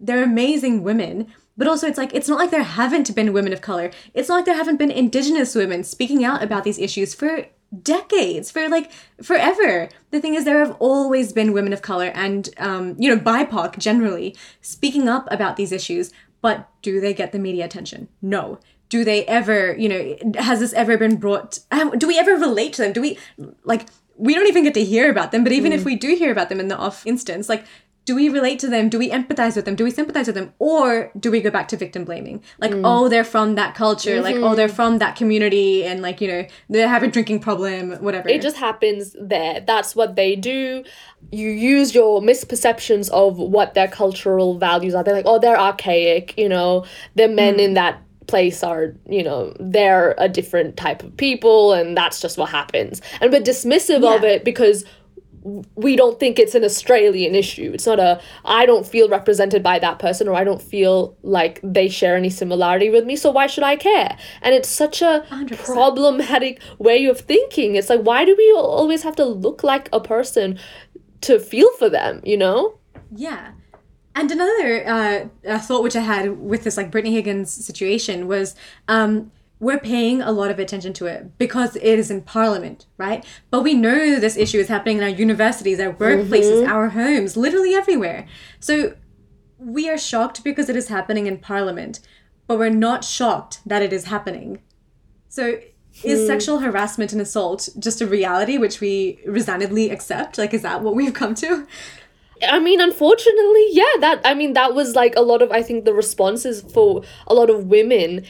they're amazing women, but also it's like it's not like there haven't been women of color. It's not like there haven't been Indigenous women speaking out about these issues for decades, for like forever. The thing is, there have always been women of color and um, you know BIPOC generally speaking up about these issues. But do they get the media attention? No. Do they ever, you know, has this ever been brought? um, Do we ever relate to them? Do we like? We don't even get to hear about them. But even if we do hear about them in the off instance, like do we relate to them? Do we empathize with them? Do we sympathize with them? Or do we go back to victim blaming? Like, mm. oh, they're from that culture. Like, oh, they're mm-hmm. from that community. And, like, you know, they have a drinking problem, whatever. It just happens there. That's what they do. You use your misperceptions of what their cultural values are. They're like, oh, they're archaic, you know, the men mm. in that place are, you know, they're a different type of people and that's just what happens. And we're dismissive of it because we don't think it's an Australian issue. It's not a I don't feel represented by that person or I don't feel like they share any similarity with me, so why should I care? And it's such a 100%. problematic way of thinking. It's like why do we always have to look like a person to feel for them, you know? Yeah. And another uh, thought which I had with this like Brittany Higgins situation was um, we're paying a lot of attention to it because it is in parliament, right? But we know this issue is happening in our universities, our workplaces, mm-hmm. our homes, literally everywhere. So we are shocked because it is happening in parliament, but we're not shocked that it is happening. So is hmm. sexual harassment and assault just a reality which we resignedly accept? Like, is that what we've come to? I mean, unfortunately, yeah, that I mean that was like a lot of I think the responses for a lot of women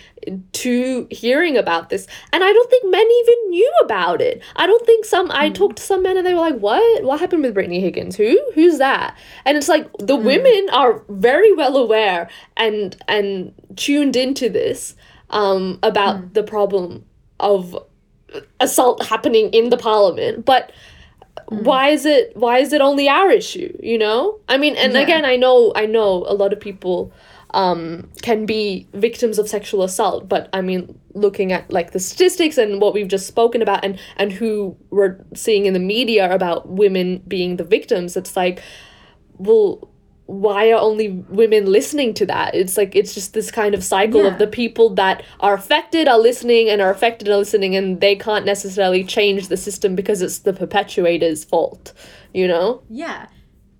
to hearing about this. And I don't think men even knew about it. I don't think some I hmm. talked to some men and they were like, What? What happened with Brittany Higgins? Who? Who's that? And it's like the hmm. women are very well aware and and tuned into this um about hmm. the problem of assault happening in the parliament. But why is it why is it only our issue you know i mean and Yeah. again i know i know a lot of people um can be victims of sexual assault but i mean looking at like the statistics and what we've just spoken about and and who we're seeing in the media about women being the victims it's like well why are only women listening to that it's like it's just this kind of cycle Yeah. of the people that are affected are listening and are affected are listening and they can't necessarily change the system because it's the perpetuator's fault you know Yeah.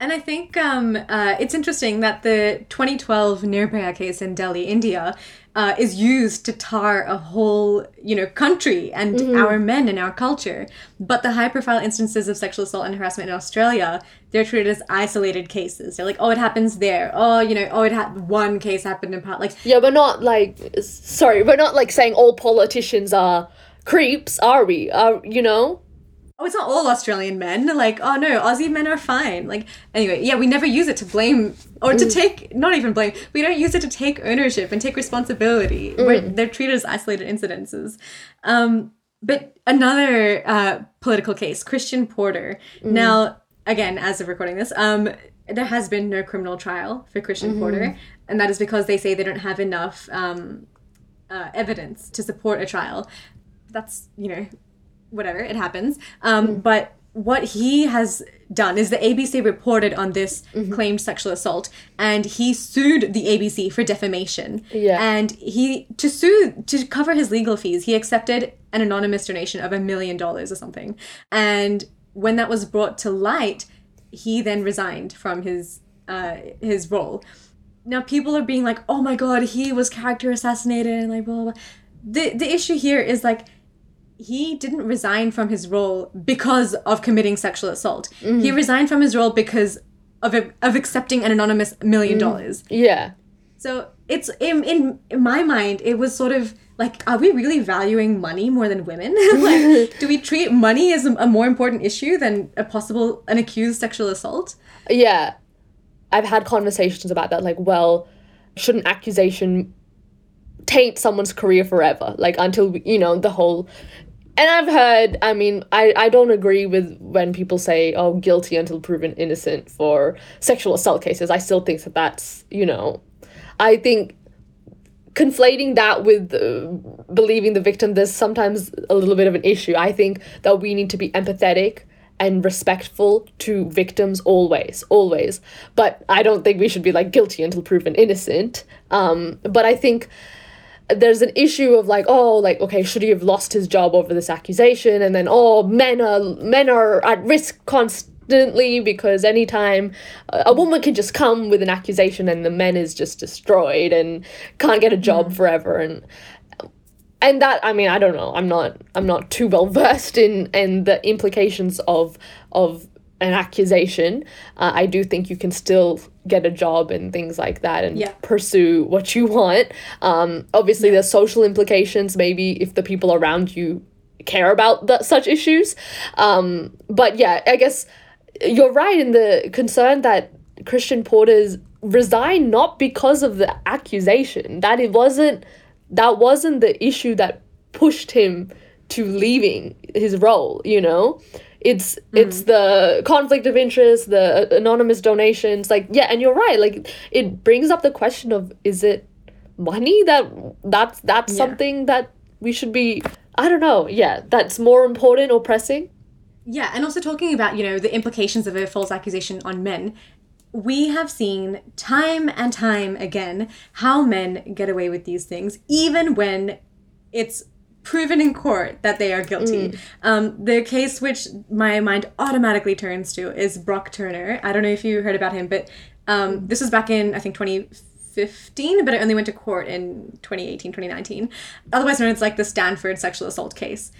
And I think um, uh, it's interesting that the 2012 Nirbhaya case in Delhi, India, uh, is used to tar a whole, you know, country and our men and our culture. But the high-profile instances of sexual assault and harassment in Australia, they're treated as isolated cases. They're like, oh, it happens there. Oh, you know, oh, it had one case happened in part. Like, yeah but not like sorry we're not like saying all politicians are creeps are we are you know oh, it's not all Australian men. Like, oh no, Aussie men are fine. Like, anyway, yeah, we never use it to blame or to take, not even blame. We don't use it to take ownership and take responsibility. We're, they're treated as isolated incidences. Um, but another uh, political case, Christian Porter. Now, again, as of recording this, um, there has been no criminal trial for Christian Porter, and that is because they say they don't have enough um, uh, evidence to support a trial. That's you know whatever it happens um, but what he has done is the abc reported on this claimed sexual assault and he sued the abc for defamation Yeah. and he to sue to cover his legal fees he accepted an anonymous donation of a million dollars or something and when that was brought to light he then resigned from his uh, his role now people are being like, "Oh my god, he was character assassinated," and like blah blah. blah. The the issue here is like he didn't resign from his role because of committing sexual assault. He mm. resigned from his role because of of accepting an anonymous million mm. dollars. yeah So it's in, in in my mind, it was sort of like, are we really valuing money more than women? like, do we treat money as a, a more important issue than a possible an accused sexual assault? yeah i've had conversations about that like well should an accusation taint someone's career forever like until you know the whole and i've heard i mean i i don't agree with when people say oh guilty until proven innocent for sexual assault cases. I still think that that's you know i think conflating that with uh, believing the victim there's sometimes a little bit of an issue. I think that we need to be empathetic and respectful to victims always always. But i don't think we should be like guilty until proven innocent. Um but i think there's an issue of like oh like okay should he have lost his job over this accusation? And then oh men are men are at risk constantly because anytime a woman can just come with an accusation and the men is just destroyed and can't get a job mm. forever. And and that i mean i don't know. I'm not i'm not too well versed in in the implications of of an accusation uh, i do think you can still get a job and things like that and Yeah. pursue what you want. Um obviously there's social implications. Maybe if the people around you care about the, such issues. Um but yeah i guess you're right in the concern that christian porter's resigned not because of the accusation. That it wasn't that wasn't the issue that pushed him to leaving his role you know it's hmm. it's the conflict of interest the uh, anonymous donations like yeah and you're right like it brings up the question of is it money that that's that's Yeah. something that we should be i don't know yeah that's more important or pressing Yeah, and also talking about, you know, the implications of a false accusation on men. We have seen time and time again how men get away with these things, even when it's proven in court that they are guilty. Um, the case which my mind automatically turns to is Brock Turner. I don't know if you heard about him, but um, this was back in, I think, 2015, but it only went to court in 2018, 2019. Otherwise known as like the Stanford sexual assault case.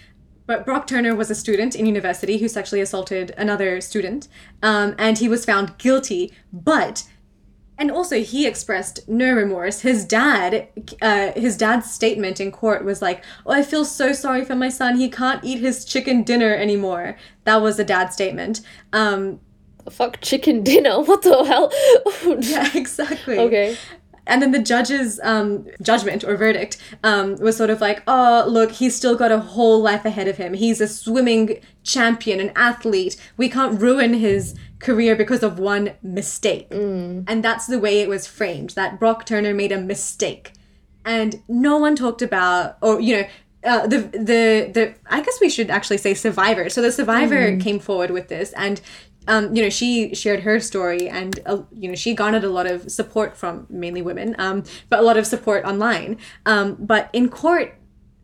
But Brock Turner was a student in university who sexually assaulted another student, um, and he was found guilty. But, and also he expressed no remorse. His dad, uh, his dad's statement in court was like, "Oh, I feel so sorry for my son. He can't eat his chicken dinner anymore." That was the dad's statement. Um, fuck chicken dinner what the hell yeah, exactly. okay and then the judge's um, judgment or verdict um, was sort of like, oh, look, he's still got a whole life ahead of him. He's a swimming champion, an athlete. We can't ruin his career because of one mistake. And that's the way it was framed that Brock Turner made a mistake. And no one talked about, or, you know, uh, the the the I guess we should actually say survivor. So the survivor came forward with this, and um, you know she shared her story, and uh, you know she garnered a lot of support from mainly women, um, but a lot of support online. Um, but in court,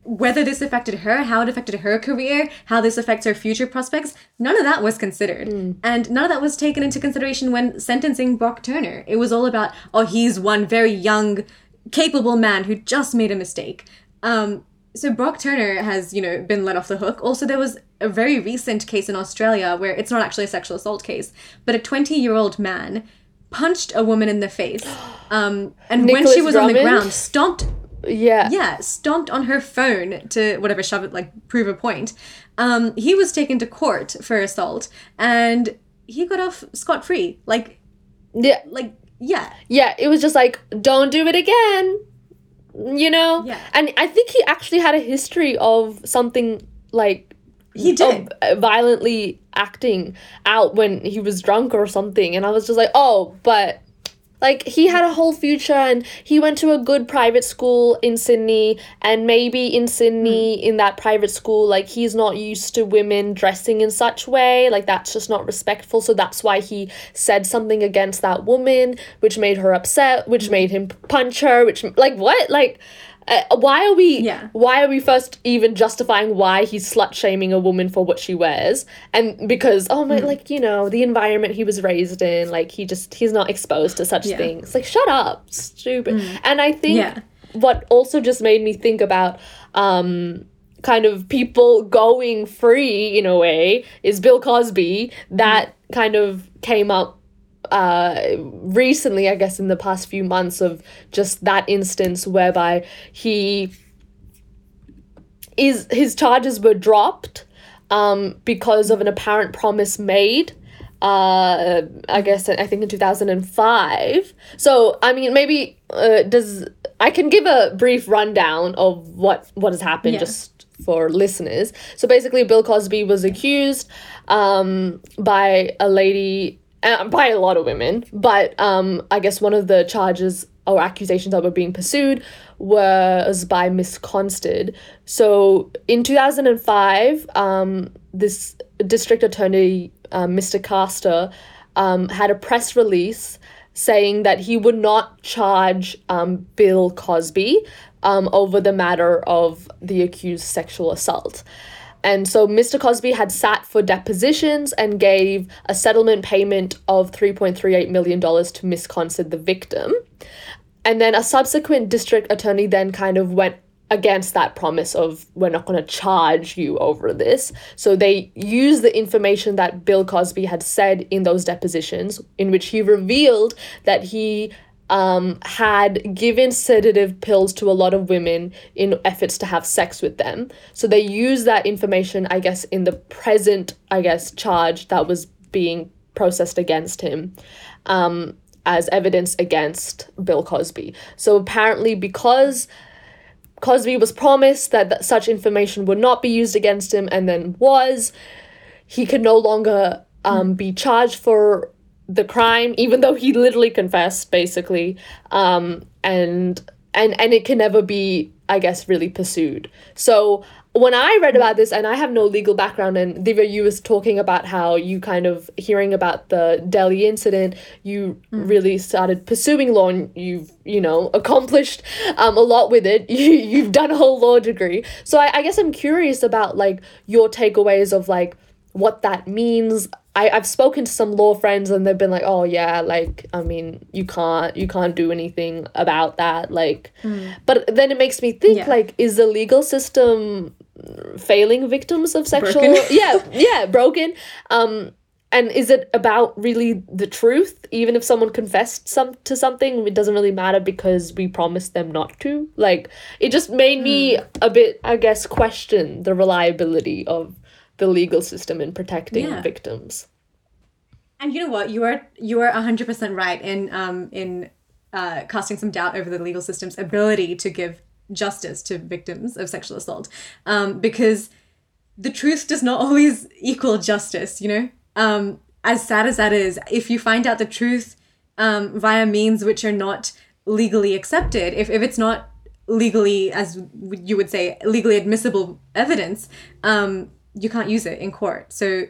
whether this affected her, how it affected her career, how this affects her future prospects, none of that was considered. And none of that was taken into consideration when sentencing Brock Turner. It was all about, oh, he's one very young, capable man who just made a mistake. Um, so Brock Turner has, you know, been let off the hook. Also, there was a very recent case in Australia where it's not actually a sexual assault case, but a 20-year-old man punched a woman in the face. Um, and when she was on the ground, stomped yeah yeah, stomped on her phone to whatever shove it like prove a point. Um, he was taken to court for assault, and he got off scot free. Like, yeah like yeah, yeah it was just like don't do it again you know Yeah. and i think he actually had a history of something like he did. uh, violently acting out when he was drunk or something and i was just like oh but like he had a whole future and he went to a good private school in sydney and maybe in sydney hmm. in that private school like he's not used to women dressing in such way like that's just not respectful. So that's why he said something against that woman which made her upset which hmm. made him punch her which like what? Like uh, why are we Yeah. why are we first even justifying why he's slut shaming a woman for what she wears and because oh Hmm. my like you know the environment he was raised in like he just he's not exposed to such Yeah. things like shut up stupid and i think Yeah. what also just made me think about um kind of people going free in a way is bill cosby that kind of came up uh recently i guess in the past few months of just that instance whereby he is his charges were dropped um because of an apparent promise made uh i guess i think in 2005 so i mean maybe uh, does i can give a brief rundown of what what has happened Yeah. just for listeners so basically bill cosby was accused um by a lady uh, by a lot of women but um i guess one of the charges or accusations that were being pursued was by Miss Constand. So in 2005, um, this district attorney, um, Mr. Castor, um, had a press release saying that he would not charge um, Bill Cosby um, over the matter of the accused sexual assault. And so Mr. Cosby had sat for depositions and gave a settlement payment of $3.38 million to Miss Constand, the victim. And then a subsequent district attorney then kind of went against that promise of we're not going to charge you over this. So they used the information that Bill Cosby had said in those depositions, in which he revealed that he um, had given sedative pills to a lot of women in efforts to have sex with them. So they used that information, I guess, in the present, I guess, charge that was being processed against him. Um, as evidence against Bill Cosby. So apparently, because Cosby was promised that, that such information would not be used against him and then was, he can no longer um, be charged for the crime, even though he literally confessed, basically, um, and and and it can never be, I guess, really pursued. So when I read about this, and I have no legal background, and Divya, you was talking about how you kind of hearing about the Delhi incident, you mm. really started pursuing law, and you've you know accomplished um, a lot with it. You you've done a whole law degree, so I, I guess I'm curious about like your takeaways of like what that means. I, I've spoken to some law friends and they've been like, oh yeah, like I mean, you can't you can't do anything about that. Like mm. but then it makes me think yeah. like, is the legal system failing victims of sexual yeah yeah broken um and is it about really the truth even if someone confessed some to something it doesn't really matter because we promised them not to like it just made me mm. a bit i guess question the reliability of the legal system in protecting yeah. victims. And you know what? You are you are 100% right in um in uh, casting some doubt over the legal system's ability to give justice to victims of sexual assault. Um, because the truth does not always equal justice you know? Um, as sad as that is if you find out the truth um, via means which are not legally accepted if, if it's not legally as you would say legally admissible evidence um, you can't use it in court so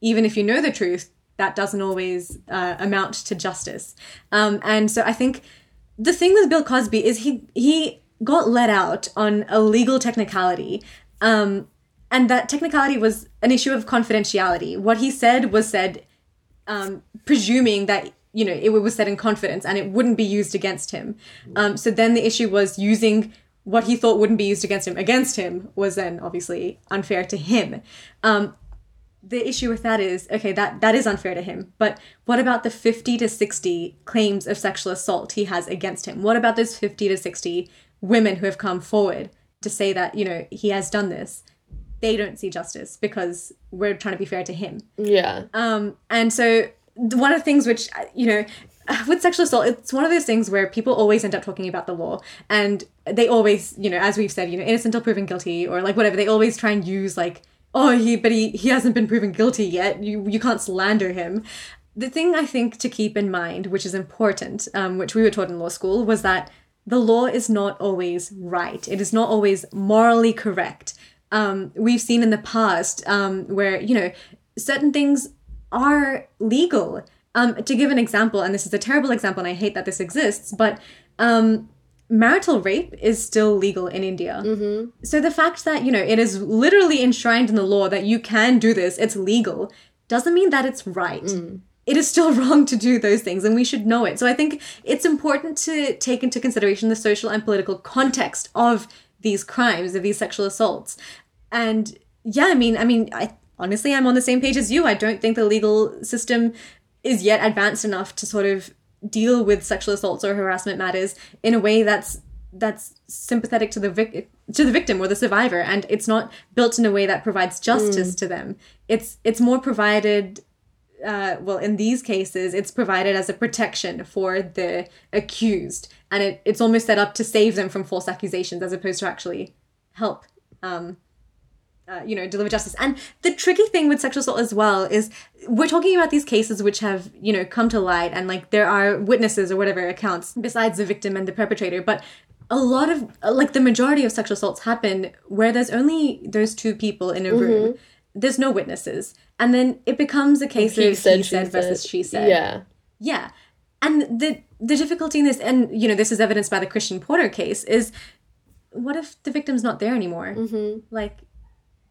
even if you know the truth that doesn't always uh, amount to justice um, and so i think the thing with bill cosby is he he got let out on a legal technicality. Um, and that technicality was an issue of confidentiality. What he said was said, um, presuming that you know it was said in confidence and it wouldn't be used against him. Um, so then the issue was using what he thought wouldn't be used against him against him was then obviously unfair to him. Um, the issue with that is okay that that is unfair to him but what about the 50 to 60 claims of sexual assault he has against him? What about those 50 to 60 women who have come forward to say that you know he has done this? They don't see justice because we're trying to be fair to him. Yeah. Um and so one of the things which you know with sexual assault it's one of those things where people always end up talking about the law and they always you know as we've said you know innocent until proven guilty or like whatever they always try and use like oh he but he he hasn't been proven guilty yet you you can't slander him the thing i think to keep in mind which is important um, which we were taught in law school was that the law is not always right. It is not always morally correct. Um, we've seen in the past um, where, you know, certain things are legal. Um, to give an example, and this is a terrible example, and I hate that this exists, but um, marital rape is still legal in India. Mm-hmm. So the fact that, you know, it is literally enshrined in the law that you can do this, it's legal, doesn't mean that it's right. Mm it is still wrong to do those things and we should know it. So I think it's important to take into consideration the social and political context of these crimes, of these sexual assaults. And yeah, I mean, I mean, I honestly I'm on the same page as you. I don't think the legal system is yet advanced enough to sort of deal with sexual assaults or harassment matters in a way that's that's sympathetic to the vic- to the victim or the survivor. And it's not built in a way that provides justice mm. to them. It's it's more provided uh, well, in these cases, it's provided as a protection for the accused, and it, it's almost set up to save them from false accusations as opposed to actually help, um, uh, you know, deliver justice. And the tricky thing with sexual assault as well is we're talking about these cases which have, you know, come to light, and like there are witnesses or whatever accounts besides the victim and the perpetrator, but a lot of like the majority of sexual assaults happen where there's only those two people in a room. Mm-hmm there's no witnesses. And then it becomes a case he of said, he said versus she said. Yeah. Yeah. And the the difficulty in this, and you know, this is evidenced by the Christian Porter case, is what if the victim's not there anymore? Mm-hmm. Like,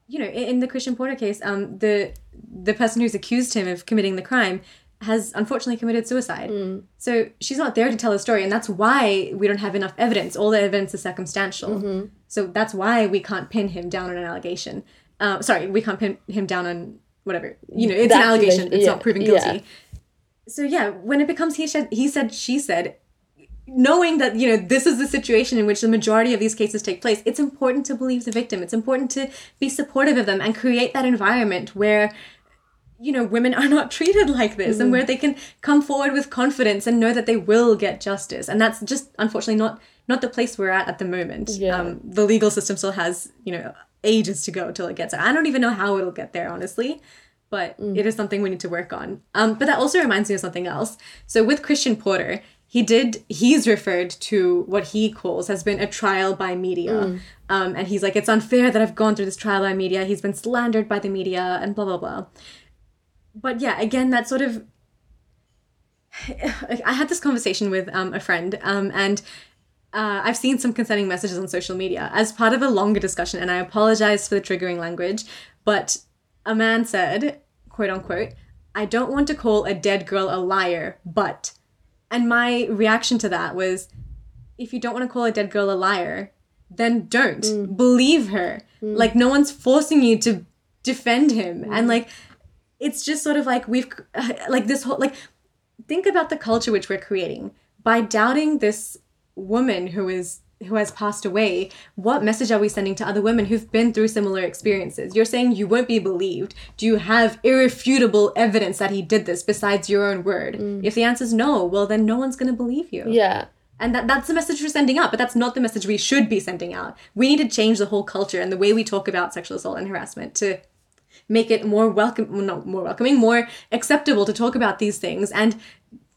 you know, in the Christian Porter case, um, the the person who's accused him of committing the crime has unfortunately committed suicide. Mm. So she's not there to tell the story, and that's why we don't have enough evidence. All the evidence is circumstantial. Mm-hmm. So that's why we can't pin him down on an allegation. Uh, sorry, we can't pin him down on whatever. You know, it's that an allegation. It's yeah. not proven guilty. Yeah. So yeah, when it becomes he said, he said, she said, knowing that you know this is the situation in which the majority of these cases take place, it's important to believe the victim. It's important to be supportive of them and create that environment where you know women are not treated like this mm-hmm. and where they can come forward with confidence and know that they will get justice and that's just unfortunately not not the place we're at at the moment yeah. um, the legal system still has you know ages to go till it gets there. I don't even know how it'll get there, honestly. but it is something we need to work on. Um, but that also reminds me of something else. So with Christian Porter, he did he's referred to what he calls has been a trial by media. Um, and he's like, it's unfair that I've gone through this trial by media. He's been slandered by the media and blah blah blah. But yeah, again, that sort of I had this conversation with um, a friend, um, and uh, I've seen some concerning messages on social media as part of a longer discussion, and I apologize for the triggering language, but a man said, quote unquote, I don't want to call a dead girl a liar, but. And my reaction to that was, if you don't want to call a dead girl a liar, then don't. Mm. Believe her. Mm. Like, no one's forcing you to defend him. Mm. And, like, it's just sort of like we've, like, this whole, like, think about the culture which we're creating. By doubting this woman who is who has passed away what message are we sending to other women who've been through similar experiences? You're saying you won't be believed. Do you have irrefutable evidence that he did this besides your own word? Mm. If the answer is no well then no one's going to believe you. Yeah. and that, that's the message we're sending out, but that's not the message we should be sending out. We need to change the whole culture and the way we talk about sexual assault and harassment to make it more welcome, not more welcoming, more acceptable to talk about these things and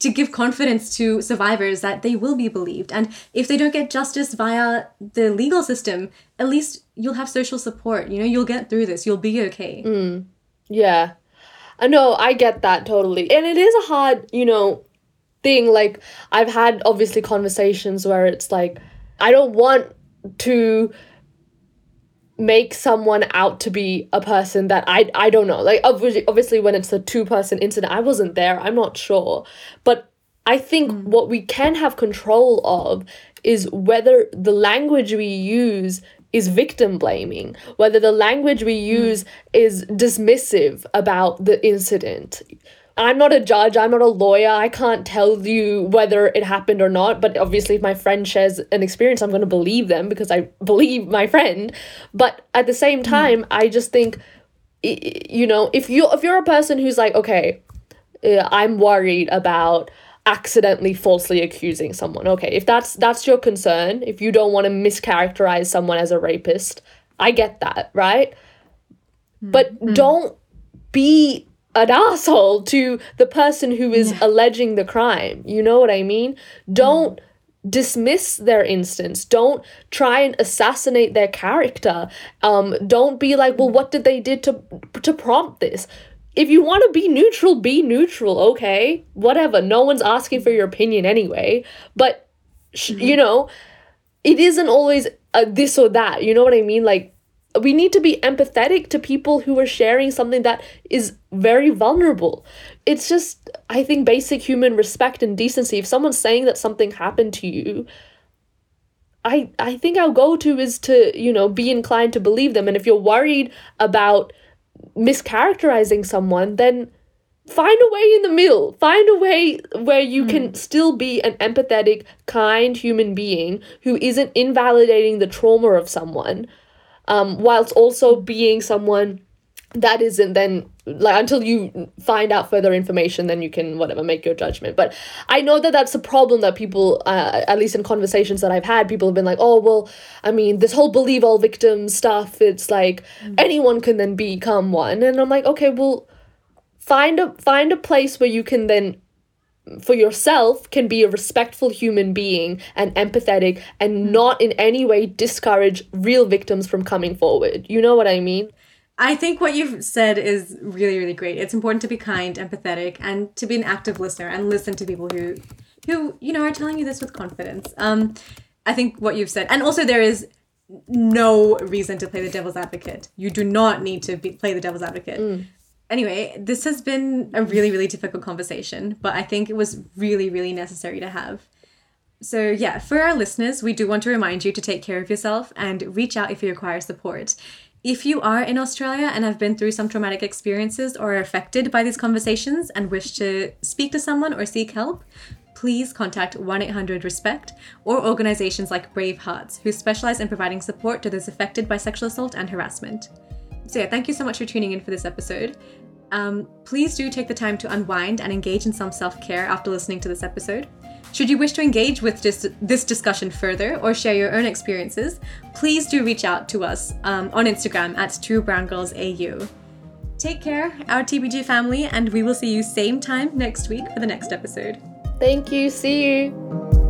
to give confidence to survivors that they will be believed. And if they don't get justice via the legal system, at least you'll have social support. You know, you'll get through this. You'll be okay. Mm. Yeah. I know, I get that totally. And it is a hard, you know, thing. Like, I've had obviously conversations where it's like, I don't want to make someone out to be a person that I I don't know. Like obviously obviously when it's a two person incident, I wasn't there. I'm not sure. But I think mm. what we can have control of is whether the language we use is victim blaming, whether the language we mm. use is dismissive about the incident. I'm not a judge, I'm not a lawyer, I can't tell you whether it happened or not, but obviously, if my friend shares an experience, I'm going to believe them because I believe my friend. But at the same hmm. time, I just think, you know, if you if you're a person who's like, okay, uh, I'm worried about accidentally falsely accusing someone. Okay, if that's that's your concern, if you don't want to mischaracterize someone as a rapist, I get that, right? Hmm. But hmm. don't be an asshole to the person who is alleging the crime. You know what I mean? Don't dismiss their instance. Don't try and assassinate their character. Um, don't be like, well, what did they did to to prompt this? If you want to be neutral, be neutral. Okay, whatever. No one's asking for your opinion anyway. But sh- you know, it isn't always a this or that. You know what I mean? Like we need to be empathetic to people who are sharing something that is very vulnerable. It's just I think basic human respect and decency. If someone's saying that something happened to you, I I think our go-to is to, you know, be inclined to believe them and if you're worried about mischaracterizing someone, then find a way in the middle. Find a way where you can hmm. still be an empathetic, kind human being who isn't invalidating the trauma of someone, um, whilst also being someone that isn't then like until you find out further information then you can whatever make your judgment. But i know that that's a problem that people uh, at least in conversations that i've had people have been like oh well i mean this whole believe all victims stuff it's like anyone can then become one. And i'm like okay well find a find a place where you can then for yourself can be a respectful human being and empathetic and not in any way discourage real victims from coming forward you know what i mean I think what you've said is really, really great. It's important to be kind, empathetic, and to be an active listener and listen to people who, who you know, are telling you this with confidence. Um, I think what you've said, and also there is no reason to play the devil's advocate. You do not need to be, play the devil's advocate. Anyway, this has been a really, really difficult conversation, but I think it was really, really necessary to have. So, yeah, for our listeners, we do want to remind you to take care of yourself and reach out if you require support. If you are in Australia and have been through some traumatic experiences or are affected by these conversations and wish to speak to someone or seek help, please contact 1 800 RESPECT or organizations like Bravehearts, who specialize in providing support to those affected by sexual assault and harassment. So, yeah, thank you so much for tuning in for this episode. Um, please do take the time to unwind and engage in some self care after listening to this episode. Should you wish to engage with this discussion further or share your own experiences, please do reach out to us um, on Instagram at 2brown girls au. Take care, our TBG family, and we will see you same time next week for the next episode. Thank you. See you.